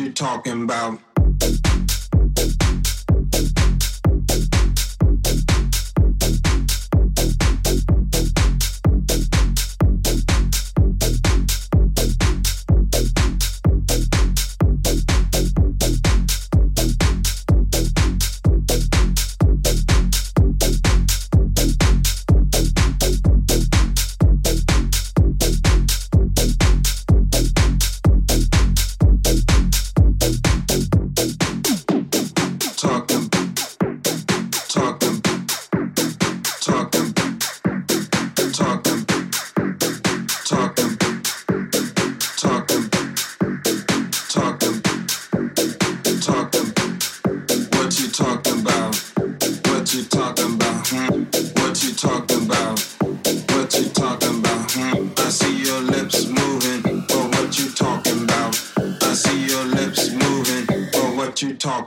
what you talking about.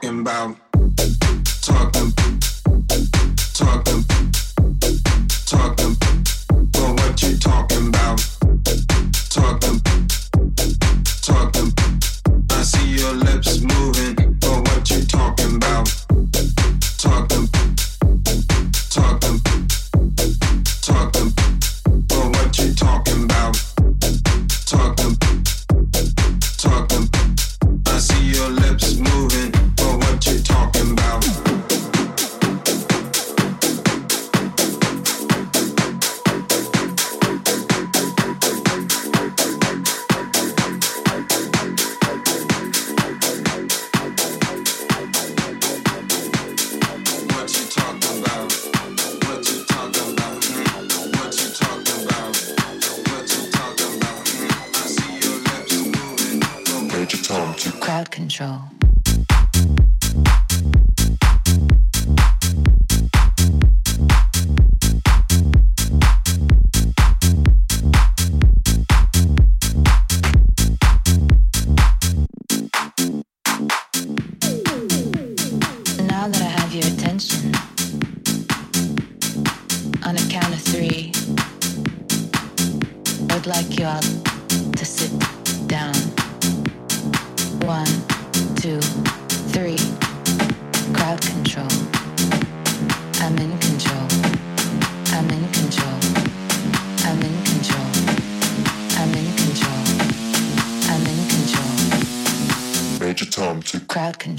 talking about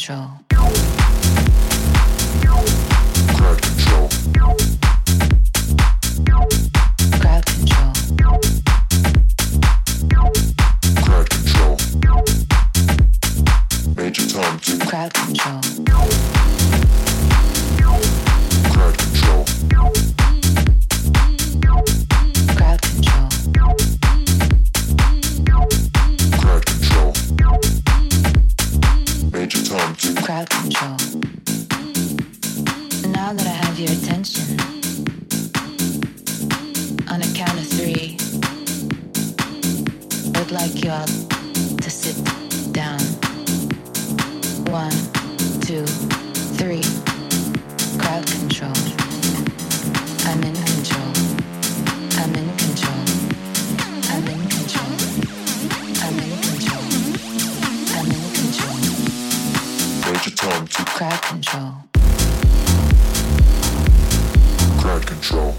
control. Crowd control. Crowd control. Crowd control. To Crowd Control. Crowd Control.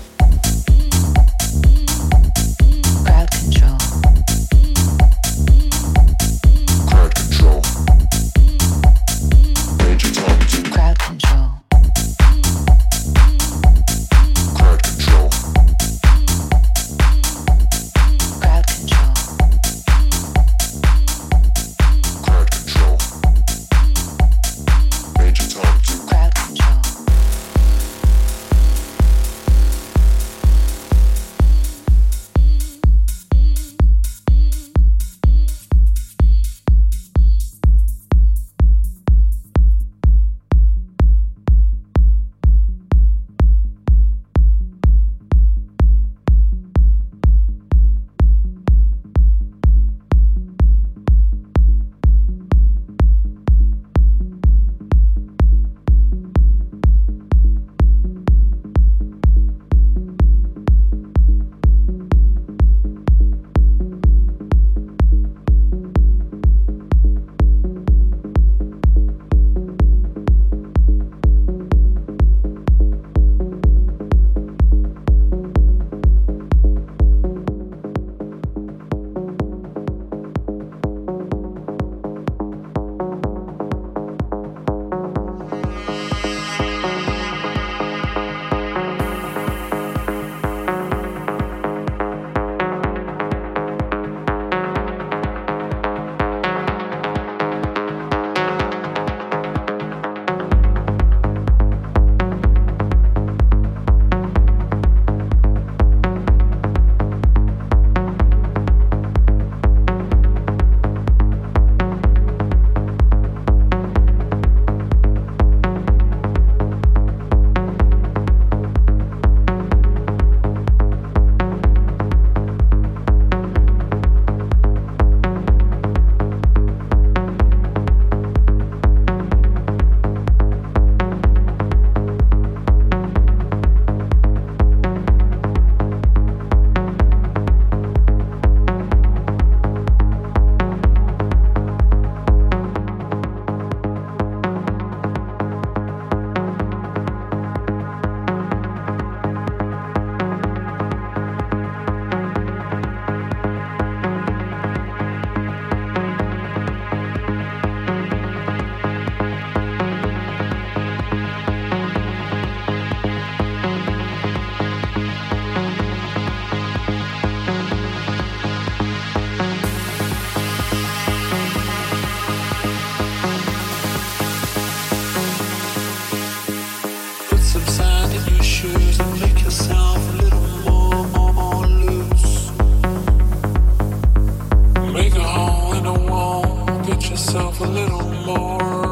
yourself a little more.